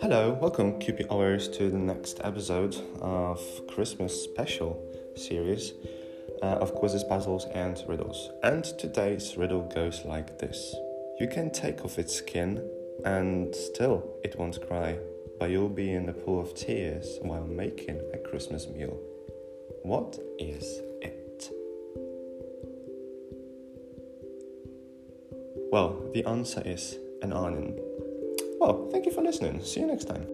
Hello, welcome QP Hours to the next episode of Christmas special series uh, of quizzes, puzzles, and riddles. And today's riddle goes like this You can take off its skin, and still it won't cry, but you'll be in a pool of tears while making a Christmas meal. What is Well, the answer is an onion. Well, thank you for listening. See you next time.